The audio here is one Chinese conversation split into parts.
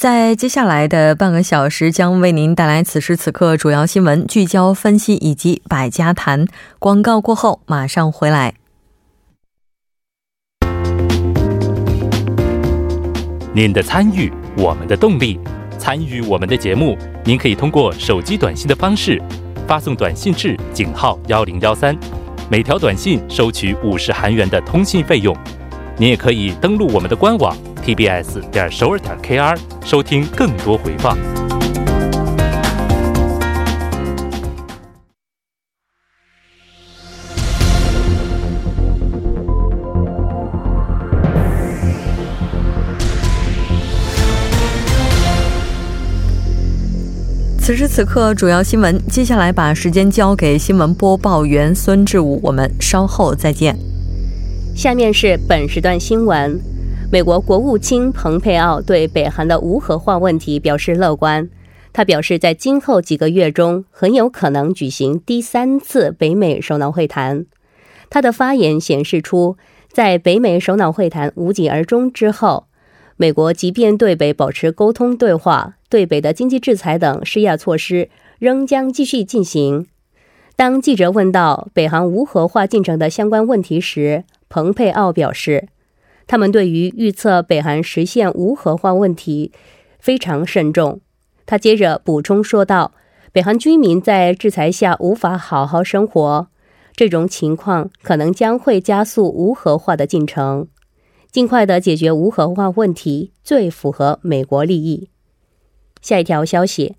在接下来的半个小时，将为您带来此时此刻主要新闻聚焦分析以及百家谈。广告过后马上回来。您的参与，我们的动力。参与我们的节目，您可以通过手机短信的方式发送短信至井号幺零幺三，每条短信收取五十韩元的通信费用。您也可以登录我们的官网。Tbs 点首尔点 kr 收听更多回放。此时此刻，主要新闻。接下来把时间交给新闻播报员孙志武，我们稍后再见。下面是本时段新闻。美国国务卿蓬佩奥对北韩的无核化问题表示乐观。他表示，在今后几个月中，很有可能举行第三次北美首脑会谈。他的发言显示出，在北美首脑会谈无疾而终之后，美国即便对北保持沟通对话，对北的经济制裁等施压措施仍将继续进行。当记者问到北韩无核化进程的相关问题时，蓬佩奥表示。他们对于预测北韩实现无核化问题非常慎重。他接着补充说道：“北韩居民在制裁下无法好好生活，这种情况可能将会加速无核化的进程。尽快的解决无核化问题最符合美国利益。”下一条消息：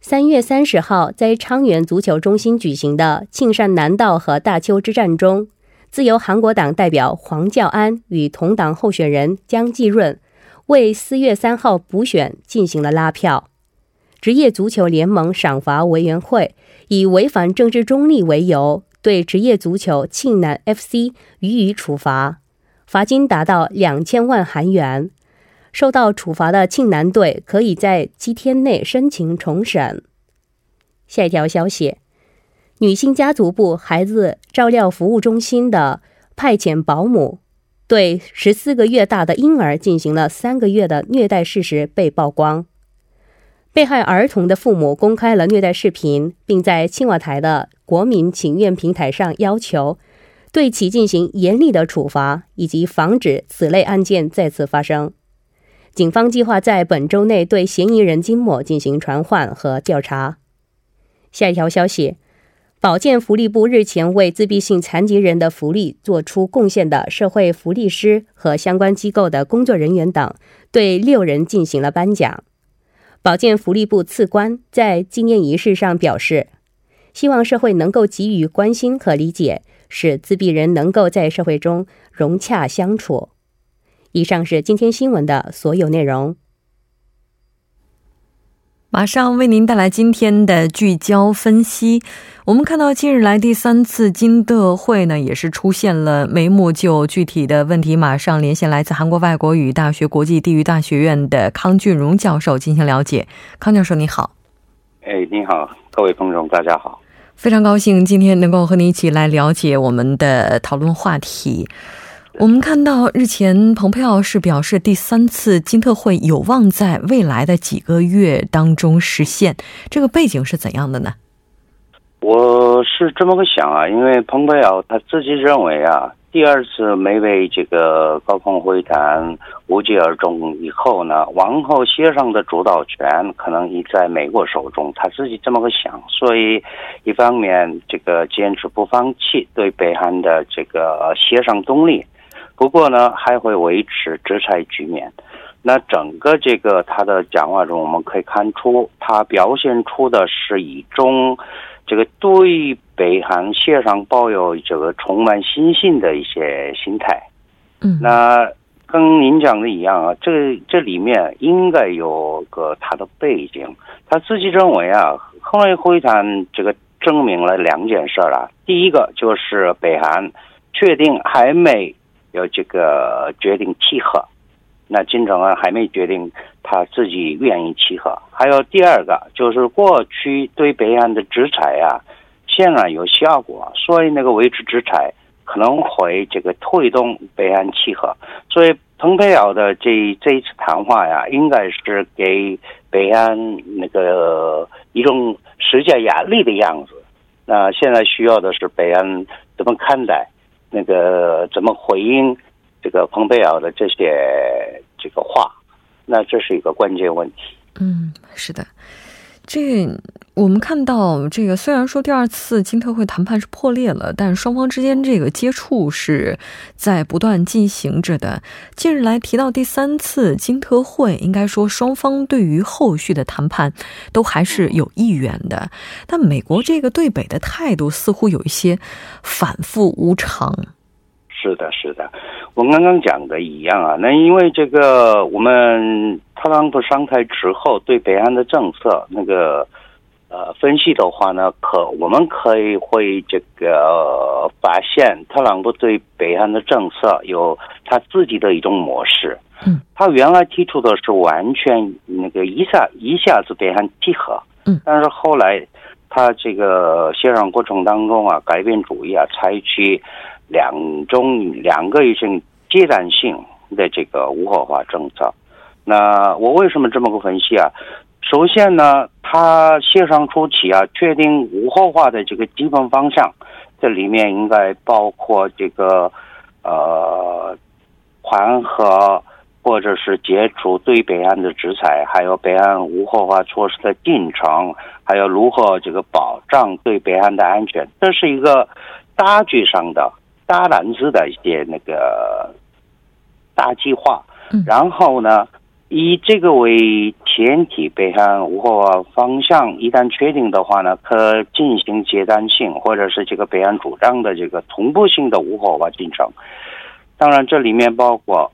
三月三十号，在昌原足球中心举行的庆善南道和大邱之战中。自由韩国党代表黄教安与同党候选人姜继润为四月三号补选进行了拉票。职业足球联盟赏罚委员会以违反政治中立为由，对职业足球庆南 FC 予以处罚，罚金达到两千万韩元。受到处罚的庆南队可以在七天内申请重审。下一条消息。女性家族部孩子照料服务中心的派遣保姆对十四个月大的婴儿进行了三个月的虐待事实被曝光，被害儿童的父母公开了虐待视频，并在青瓦台的国民请愿平台上要求对其进行严厉的处罚，以及防止此类案件再次发生。警方计划在本周内对嫌疑人金某进行传唤和调查。下一条消息。保健福利部日前为自闭性残疾人的福利做出贡献的社会福利师和相关机构的工作人员等，对六人进行了颁奖。保健福利部次官在纪念仪式上表示，希望社会能够给予关心和理解，使自闭人能够在社会中融洽相处。以上是今天新闻的所有内容。马上为您带来今天的聚焦分析。我们看到，近日来第三次金德会呢，也是出现了眉目。就具体的问题，马上连线来自韩国外国语大学国际地域大学院的康俊荣教授进行了解。康教授，你好。哎，你好，各位朋友，大家好。非常高兴今天能够和你一起来了解我们的讨论话题。我们看到日前，蓬佩奥是表示，第三次金特会有望在未来的几个月当中实现。这个背景是怎样的呢？我是这么个想啊，因为蓬佩奥他自己认为啊，第二次美美这个高峰会谈无疾而终以后呢，往后协商的主导权可能已在美国手中，他自己这么个想。所以，一方面这个坚持不放弃对北韩的这个协商动力。不过呢，还会维持制裁局面。那整个这个他的讲话中，我们可以看出，他表现出的是一种这个对北韩协商抱有这个充满信心的一些心态。嗯，那跟您讲的一样啊，这这里面应该有个他的背景。他自己认为啊，后来会谈这个。证明了两件事了。第一个就是北韩确定还没有这个决定契合，那金正恩还没决定他自己愿意契合。还有第二个就是过去对北韩的制裁啊，显然有效果，所以那个维持制裁可能会这个推动北韩契合。所以蓬佩奥的这这一次谈话呀，应该是给北韩那个一种施加压力的样子。那现在需要的是北韩怎么看待，那个怎么回应这个蓬佩奥的这些这个话，那这是一个关键问题。嗯，是的，这。我们看到，这个虽然说第二次金特会谈判是破裂了，但双方之间这个接触是在不断进行着的。近日来提到第三次金特会，应该说双方对于后续的谈判都还是有意愿的。但美国这个对北的态度似乎有一些反复无常。是的，是的，我刚刚讲的一样啊。那因为这个，我们特朗普上台之后对北韩的政策那个。呃，分析的话呢，可我们可以会这个发现，特朗普对北韩的政策有他自己的一种模式。嗯，他原来提出的是完全那个一下一下子北韩集合。嗯，但是后来他这个协商过程当中啊，改变主意啊，采取两种两个一种阶段性的这个无核化政策。那我为什么这么个分析啊？首先呢，他协商初期啊，确定无核化的这个基本方向，这里面应该包括这个呃缓和或者是解除对北岸的制裁，还有北岸无核化措施的进程，还有如何这个保障对北岸的安全，这是一个大局上的大篮子的一些那个大计划。然后呢？以这个为前提，北韩无核化方向一旦确定的话呢，可进行阶段性或者是这个北韩主张的这个同步性的无核化进程。当然，这里面包括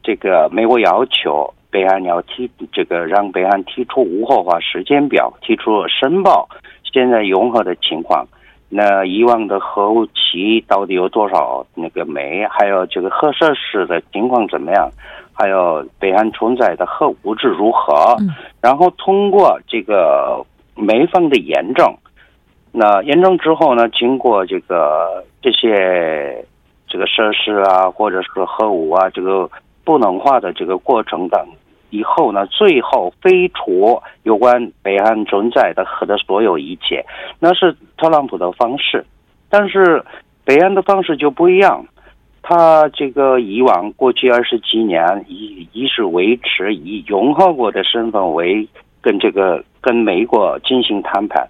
这个美国要求北韩要提这个让北韩提出无核化时间表，提出申报现在融合的情况。那以往的核武器到底有多少那个煤？还有这个核设施的情况怎么样？还有北岸存在的核物质如何？然后通过这个美方的验证，那验证之后呢，经过这个这些这个设施啊，或者是核武啊，这个不能化的这个过程等以后呢，最后废除有关北岸存在的核的所有一切，那是特朗普的方式。但是北岸的方式就不一样。他这个以往过去二十几年，以一是维持以融合国的身份为跟这个跟美国进行谈判，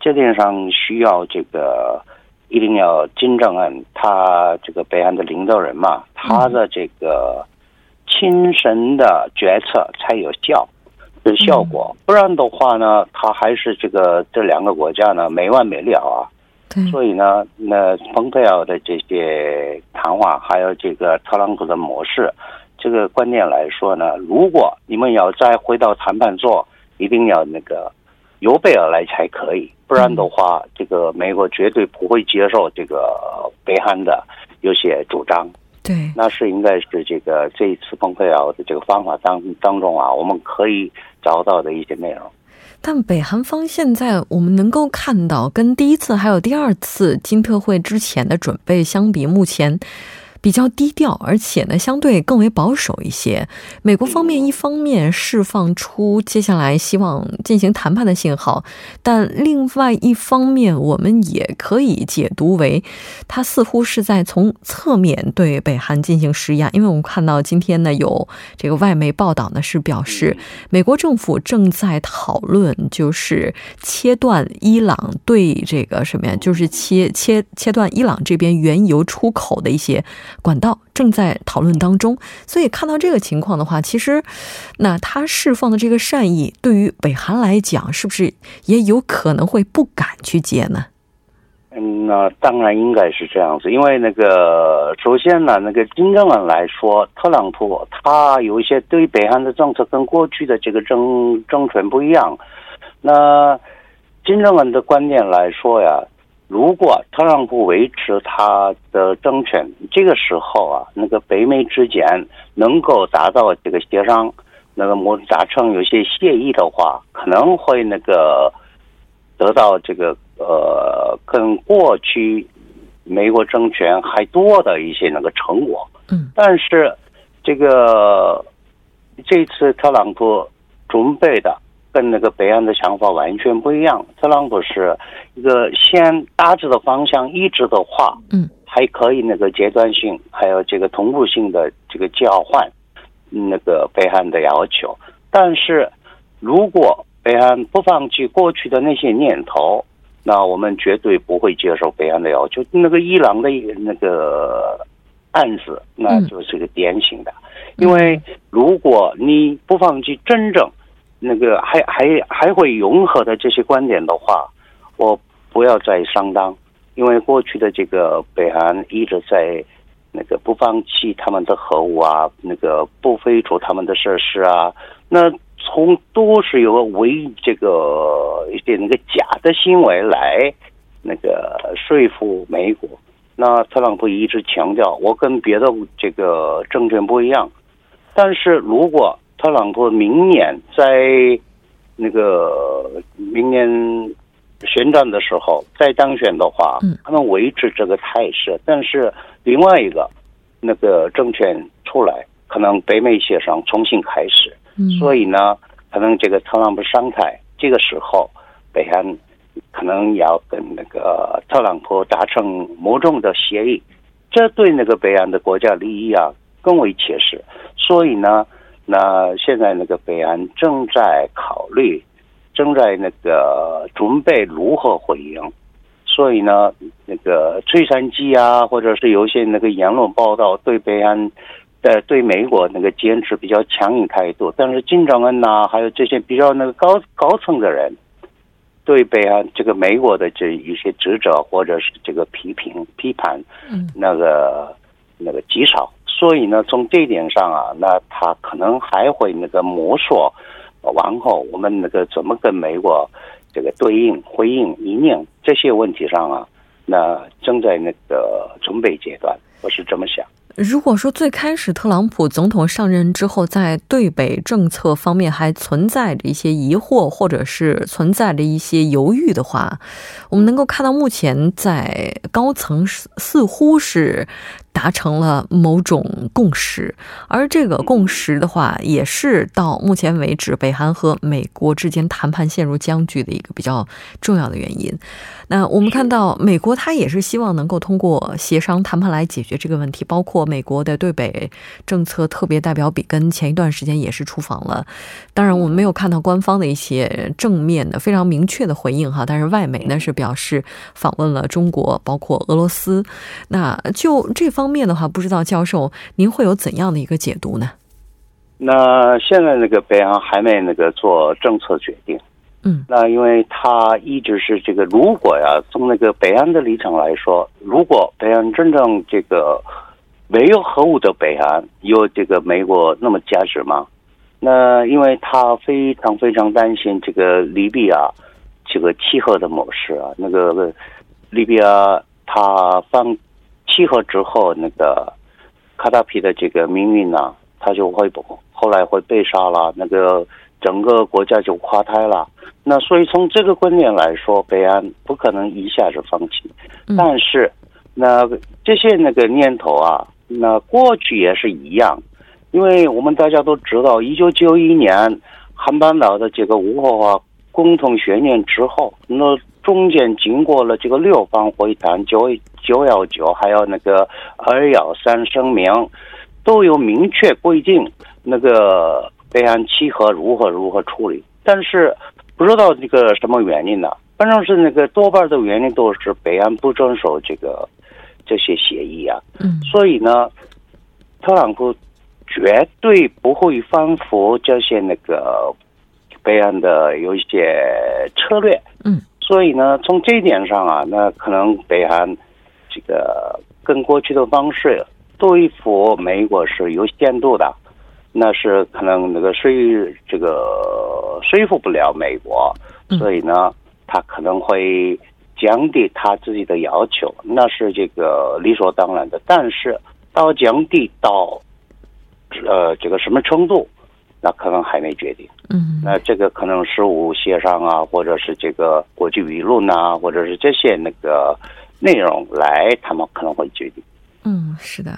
这点上需要这个一定要金正恩他这个北岸的领导人嘛，他的这个亲神的决策才有效的效果，不然的话呢，他还是这个这两个国家呢没完没了啊。所以呢，那蓬佩奥的这些谈话，还有这个特朗普的模式，这个观念来说呢，如果你们要再回到谈判桌，一定要那个由贝尔来才可以，不然的话，这个美国绝对不会接受这个北韩的有些主张。对，那是应该是这个这一次崩溃啊的这个方法当当中啊，我们可以找到的一些内容。但北韩方现在我们能够看到，跟第一次还有第二次金特会之前的准备相比，目前。比较低调，而且呢，相对更为保守一些。美国方面一方面释放出接下来希望进行谈判的信号，但另外一方面，我们也可以解读为，他似乎是在从侧面对北韩进行施压。因为我们看到今天呢，有这个外媒报道呢，是表示美国政府正在讨论，就是切断伊朗对这个什么呀，就是切切切断伊朗这边原油出口的一些。管道正在讨论当中，所以看到这个情况的话，其实，那他释放的这个善意，对于北韩来讲，是不是也有可能会不敢去接呢？嗯，那当然应该是这样子，因为那个首先呢，那个金正恩来说，特朗普他有一些对北韩的政策跟过去的这个政政权不一样，那。金正恩的观点来说呀，如果特朗普维持他的政权，这个时候啊，那个北美之间能够达到这个协商，那个模达成有些协议的话，可能会那个得到这个呃，跟过去美国政权还多的一些那个成果。嗯，但是这个这次特朗普准备的。跟那个北岸的想法完全不一样。特朗普是一个先大致的方向一致的话，嗯，还可以那个阶段性，还有这个同步性的这个交换那个北韩的要求。但是如果北韩不放弃过去的那些念头，那我们绝对不会接受北韩的要求。那个伊朗的那个案子，那就是个典型的，因为如果你不放弃真正。那个还还还会融合的这些观点的话，我不要再上当，因为过去的这个北韩一直在那个不放弃他们的核武啊，那个不废除他们的设施啊，那从都是有为这个一些那个假的行为来那个说服美国。那特朗普一直强调，我跟别的这个政权不一样，但是如果。特朗普明年在那个明年选战的时候再当选的话，他们维持这个态势。但是另外一个那个政权出来，可能北美协商重新开始。所以呢，可能这个特朗普上台，这个时候北韩可能要跟那个特朗普达成某种的协议，这对那个北韩的国家利益啊更为切实。所以呢。那现在那个北岸正在考虑，正在那个准备如何回应，所以呢，那个崔山基啊，或者是有些那个言论报道对北岸的对美国那个坚持比较强硬态度，但是金正恩呐，还有这些比较那个高高层的人，对北岸这个美国的这一些指责或者是这个批评批判，嗯，那个那个极少。所以呢，从这一点上啊，那他可能还会那个摸索，往后我们那个怎么跟美国这个对应、回应、应应这些问题上啊，那正在那个准备阶段，我是这么想。如果说最开始特朗普总统上任之后，在对北政策方面还存在着一些疑惑，或者是存在着一些犹豫的话，我们能够看到目前在高层似乎是。达成了某种共识，而这个共识的话，也是到目前为止北韩和美国之间谈判陷入僵局的一个比较重要的原因。那我们看到，美国他也是希望能够通过协商谈判来解决这个问题，包括美国的对北政策特别代表比根前一段时间也是出访了。当然，我们没有看到官方的一些正面的、非常明确的回应哈，但是外媒呢是表示访问了中国，包括俄罗斯。那就这方。方面的话，不知道教授您会有怎样的一个解读呢？那现在那个北洋还没那个做政策决定，嗯，那因为他一直是这个，如果呀，从那个北韩的立场来说，如果北韩真正这个没有核武的北韩有这个美国那么价值吗？那因为他非常非常担心这个利比亚这个气候的模式啊，那个利比亚他放。契合之后，那个卡塔皮的这个命运呢，他就会后来会被杀了，那个整个国家就垮台了。那所以从这个观点来说，北安不可能一下子放弃。但是，那这些那个念头啊，那过去也是一样，因为我们大家都知道，一九九一年韩半岛的这个无核化共同宣言之后，那中间经过了这个六方会谈，九九幺九还有那个二幺三声明，都有明确规定，那个北岸契合如何如何处理。但是不知道这个什么原因呢？反正是那个多半的原因都是北岸不遵守这个这些协议啊。嗯。所以呢，特朗普绝对不会反复这些那个北岸的有一些策略。嗯。所以呢，从这一点上啊，那可能北韩。这个跟过去的方式对付美国是有限度的，那是可能那个说这个说服不了美国，所以呢，他可能会降低他自己的要求，那是这个理所当然的。但是到降低到呃这个什么程度，那可能还没决定。嗯，那这个可能事务协商啊，或者是这个国际舆论啊，或者是这些那个内容来，他们可能会决定。嗯，是的，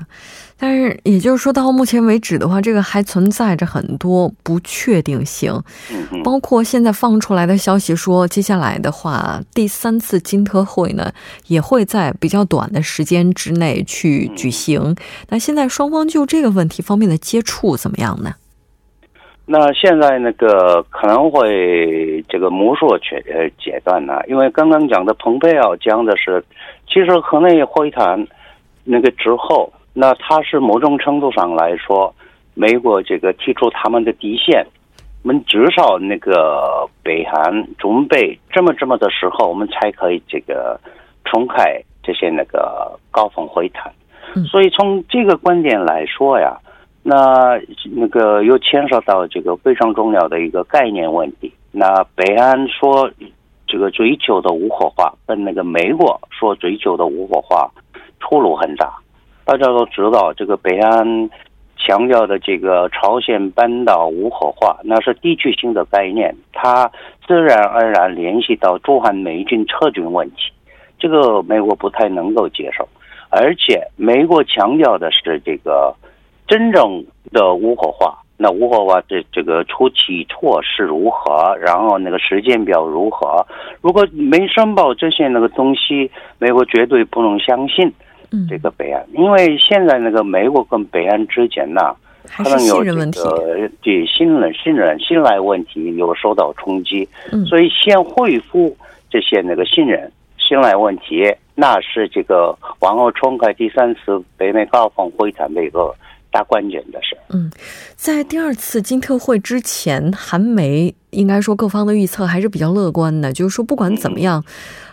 但是也就是说到目前为止的话，这个还存在着很多不确定性，嗯嗯，包括现在放出来的消息说，接下来的话，第三次金特会呢也会在比较短的时间之内去举行。那现在双方就这个问题方面的接触怎么样呢？那现在那个可能会这个摸索阶呃阶段呢，因为刚刚讲的蓬佩奥讲的是，其实河内会谈那个之后，那他是某种程度上来说，美国这个提出他们的底线，我们至少那个北韩准备这么这么的时候，我们才可以这个重开这些那个高峰会谈。所以从这个观点来说呀。那那个又牵涉到这个非常重要的一个概念问题。那北安说这个追求的无核化，跟那个美国说追求的无核化出入很大。大家都知道，这个北安强调的这个朝鲜半岛无核化，那是地区性的概念，它自然而然联系到驻韩美军撤军问题，这个美国不太能够接受。而且，美国强调的是这个。真正的无核化，那无核化这这个初期措施如何？然后那个时间表如何？如果没申报这些那个东西，美国绝对不能相信这个北岸，因为现在那个美国跟北岸之间呢，可能有这个对信任、信任、信赖问题有受到冲击，所以先恢复这些那个信任、信赖问题，那是这个往后重开第三次北美高峰会谈的一个。大关键的是，嗯，在第二次金特会之前，韩媒应该说各方的预测还是比较乐观的，就是说不管怎么样，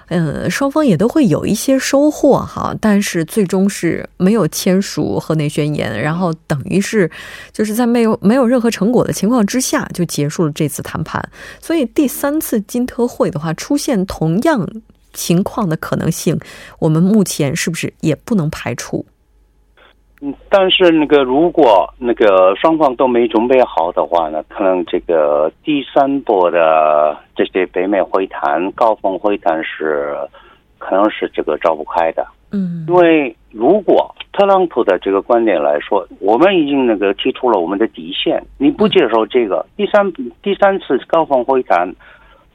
嗯、呃，双方也都会有一些收获哈，但是最终是没有签署河内宣言，然后等于是就是在没有没有任何成果的情况之下就结束了这次谈判，所以第三次金特会的话出现同样情况的可能性，我们目前是不是也不能排除？嗯，但是那个如果那个双方都没准备好的话呢，可能这个第三波的这些北美会谈、高峰会谈是可能是这个召不开的。嗯，因为如果特朗普的这个观点来说，我们已经那个提出了我们的底线，你不接受这个第三第三次高峰会谈，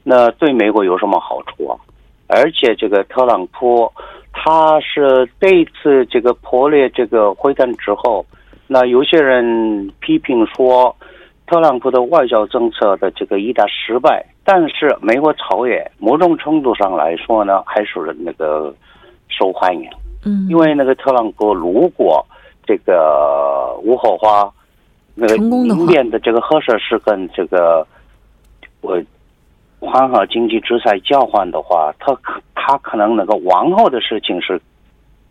那对美国有什么好处啊？而且这个特朗普。他是这一次这个破裂这个会谈之后，那有些人批评说，特朗普的外交政策的这个一大失败。但是美国朝野某种程度上来说呢，还是那个受欢迎。嗯，因为那个特朗普如果这个无火化，那个明年的这个核设施跟这个我。缓和经济制裁交换的话，他可他可能那个往后的事情是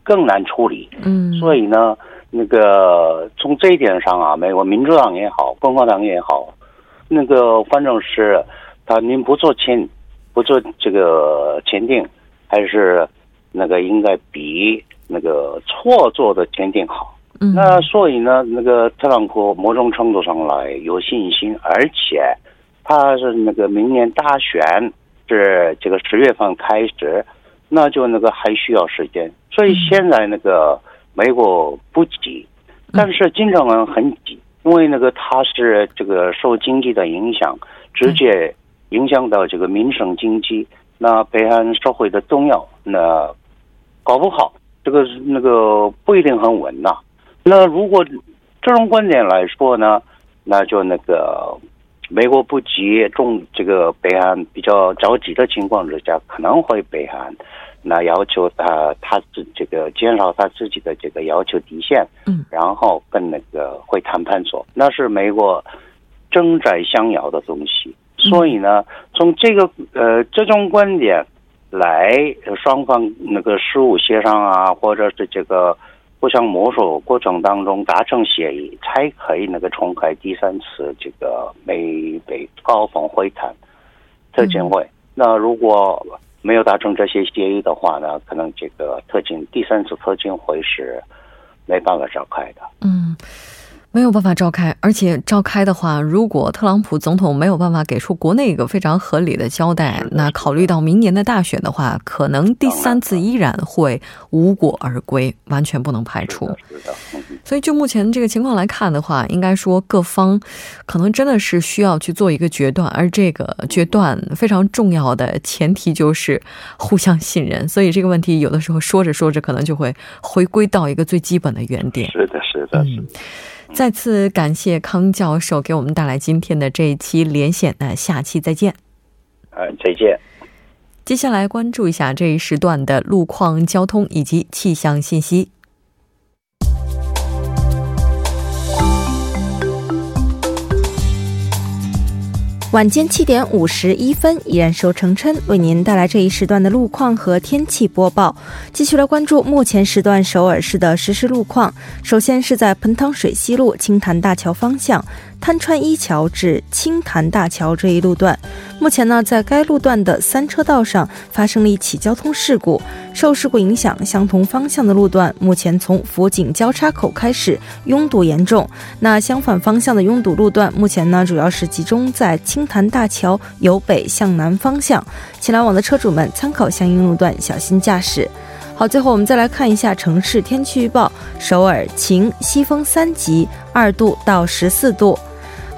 更难处理。嗯，所以呢，那个从这一点上啊，美国民主党也好，共和党也好，那个反正是他您不做签，不做这个签订，还是那个应该比那个错做的签订好。嗯，那所以呢，那个特朗普某种程度上来有信心，而且。他是那个明年大选是这个十月份开始，那就那个还需要时间，所以现在那个美国不急，但是金正恩很急，因为那个他是这个受经济的影响，直接影响到这个民生经济，那北韩社会的重要，那搞不好这个那个不一定很稳呐。那如果这种观点来说呢，那就那个。美国不急，中这个北韩比较着急的情况之下，可能会北韩那要求他他自这个减少他自己的这个要求底线，嗯，然后跟那个会谈判说，那是美国正在想要的东西。所以呢，从这个呃这种观点来，双方那个事务协商啊，或者是这个。互相摸索过程当中达成协议，才可以那个重开第三次这个美北高峰会谈特勤会。那如果没有达成这些协议的话呢，可能这个特勤第三次特勤会是没办法召开的。嗯。没有办法召开，而且召开的话，如果特朗普总统没有办法给出国内一个非常合理的交代，那考虑到明年的大选的话，可能第三次依然会无果而归，完全不能排除。所以就目前这个情况来看的话，应该说各方可能真的是需要去做一个决断，而这个决断非常重要的前提就是互相信任。所以这个问题有的时候说着说着，可能就会回归到一个最基本的原点。是的，是的，嗯。再次感谢康教授给我们带来今天的这一期连线，那下期再见。呃，再见。接下来关注一下这一时段的路况、交通以及气象信息。晚间七点五十一分，依然由程琛为您带来这一时段的路况和天气播报。继续来关注目前时段首尔市的实时路况。首先是在盆塘水西路清潭大桥方向。滩川一桥至清潭大桥这一路段，目前呢，在该路段的三车道上发生了一起交通事故。受事故影响，相同方向的路段目前从福井交叉口开始拥堵严重。那相反方向的拥堵路段，目前呢，主要是集中在青潭大桥由北向南方向。请来往的车主们参考相应路段，小心驾驶。好，最后我们再来看一下城市天气预报：首尔晴，西风三级，二度到十四度。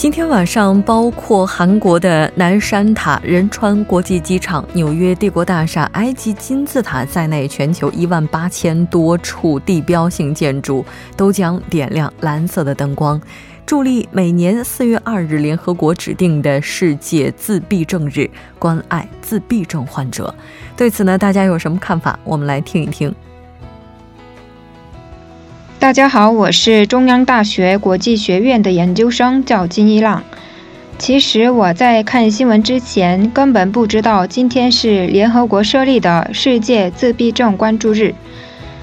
今天晚上，包括韩国的南山塔、仁川国际机场、纽约帝国大厦、埃及金字塔在内，全球一万八千多处地标性建筑都将点亮蓝色的灯光，助力每年四月二日联合国指定的世界自闭症日，关爱自闭症患者。对此呢，大家有什么看法？我们来听一听。大家好，我是中央大学国际学院的研究生，叫金一浪。其实我在看新闻之前，根本不知道今天是联合国设立的世界自闭症关注日，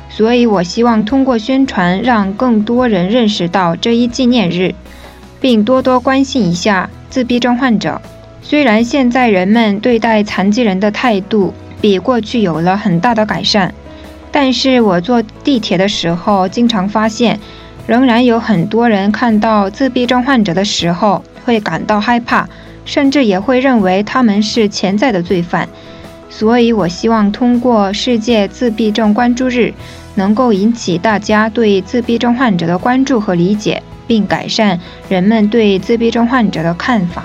所以我希望通过宣传，让更多人认识到这一纪念日，并多多关心一下自闭症患者。虽然现在人们对待残疾人的态度比过去有了很大的改善。但是我坐地铁的时候，经常发现，仍然有很多人看到自闭症患者的时候会感到害怕，甚至也会认为他们是潜在的罪犯。所以，我希望通过世界自闭症关注日，能够引起大家对自闭症患者的关注和理解，并改善人们对自闭症患者的看法。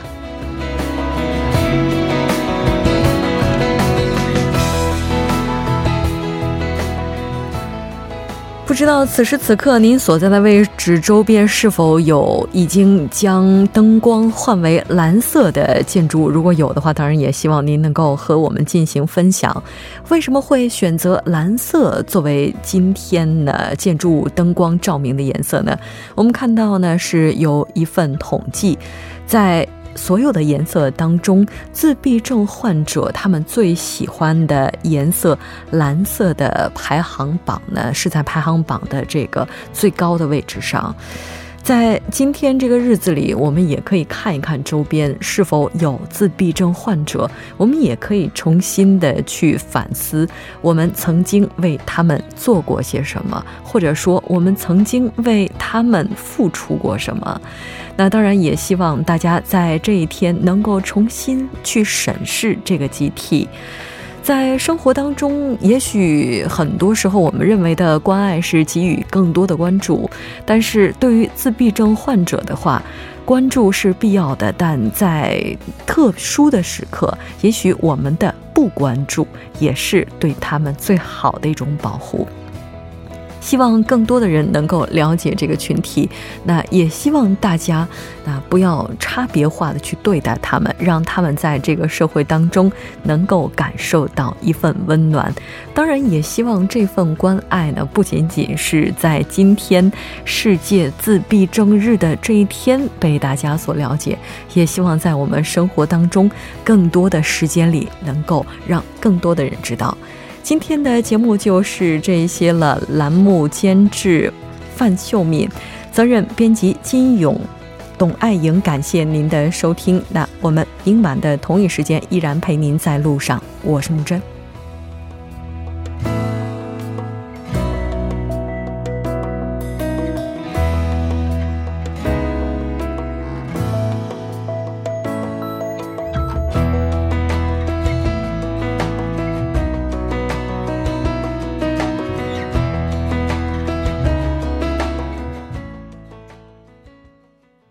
知道此时此刻您所在的位置周边是否有已经将灯光换为蓝色的建筑？如果有的话，当然也希望您能够和我们进行分享。为什么会选择蓝色作为今天的建筑灯光照明的颜色呢？我们看到呢是有一份统计，在。所有的颜色当中，自闭症患者他们最喜欢的颜色蓝色的排行榜呢，是在排行榜的这个最高的位置上。在今天这个日子里，我们也可以看一看周边是否有自闭症患者，我们也可以重新的去反思，我们曾经为他们做过些什么，或者说我们曾经为他们付出过什么。那当然也希望大家在这一天能够重新去审视这个集体。在生活当中，也许很多时候我们认为的关爱是给予更多的关注，但是对于自闭症患者的话，关注是必要的，但在特殊的时刻，也许我们的不关注也是对他们最好的一种保护。希望更多的人能够了解这个群体。那也希望大家那不要差别化的去对待他们，让他们在这个社会当中能够感受到一份温暖。当然，也希望这份关爱呢，不仅仅是在今天世界自闭症日的这一天被大家所了解，也希望在我们生活当中更多的时间里，能够让更多的人知道。今天的节目就是这些了。栏目监制范秀敏，责任编辑金勇、董爱莹，感谢您的收听。那我们明晚的同一时间依然陪您在路上，我是木真。